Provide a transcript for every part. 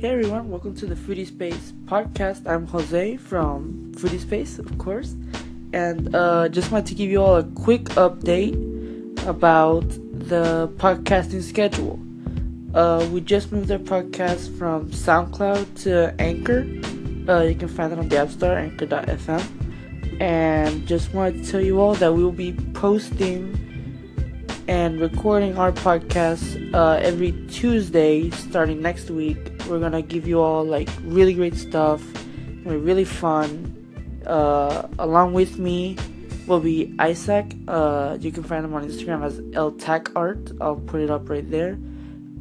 Hey everyone, welcome to the Foodie Space podcast. I'm Jose from Foodie Space, of course, and uh, just wanted to give you all a quick update about the podcasting schedule. Uh, we just moved our podcast from SoundCloud to Anchor. Uh, you can find it on the App Store, anchor.fm. And just wanted to tell you all that we will be posting and recording our podcast uh, every Tuesday starting next week. We're gonna give you all like really great stuff, really fun. Uh, along with me will be Isaac. Uh, you can find him on Instagram as El Tac Art. I'll put it up right there.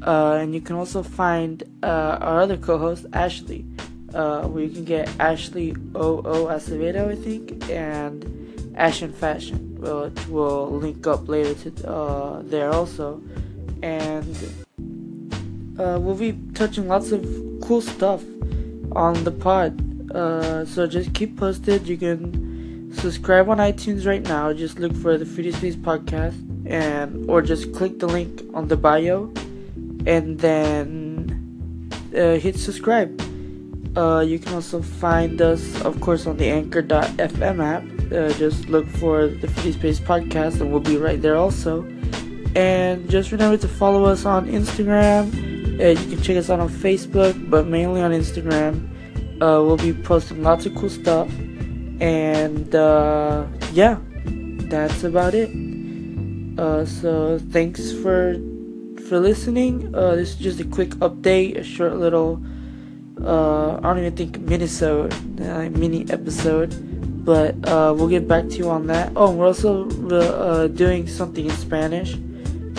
Uh, and you can also find uh, our other co-host Ashley, uh, where you can get Ashley O O Acevedo, I think, and Ash and Fashion which will link up later to uh, there also, and uh, we'll be touching lots of cool stuff on the pod. Uh, so just keep posted. You can subscribe on iTunes right now. Just look for the Foodie Space podcast, and or just click the link on the bio, and then uh, hit subscribe. Uh, you can also find us, of course, on the Anchor.fm app uh, just look for the Foodie Space Podcast and we'll be right there also. And just remember to follow us on Instagram. Uh, you can check us out on Facebook, but mainly on Instagram. Uh, we'll be posting lots of cool stuff. And uh, yeah, that's about it. Uh, so thanks for for listening. Uh, this is just a quick update, a short little. I don't even think Minnesota mini episode but uh, we'll get back to you on that. Oh, we're also uh, doing something in Spanish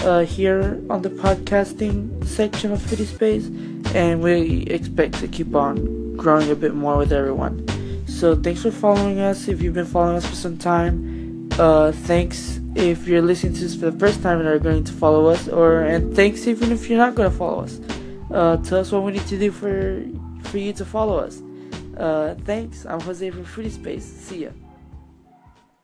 uh, here on the podcasting section of Foodie Space, and we expect to keep on growing a bit more with everyone. So thanks for following us. If you've been following us for some time, uh, thanks if you're listening to this for the first time and are going to follow us, or and thanks even if you're not going to follow us. Uh, tell us what we need to do for for you to follow us. Uh, thanks. I'm Jose from Foodie Space. See ya.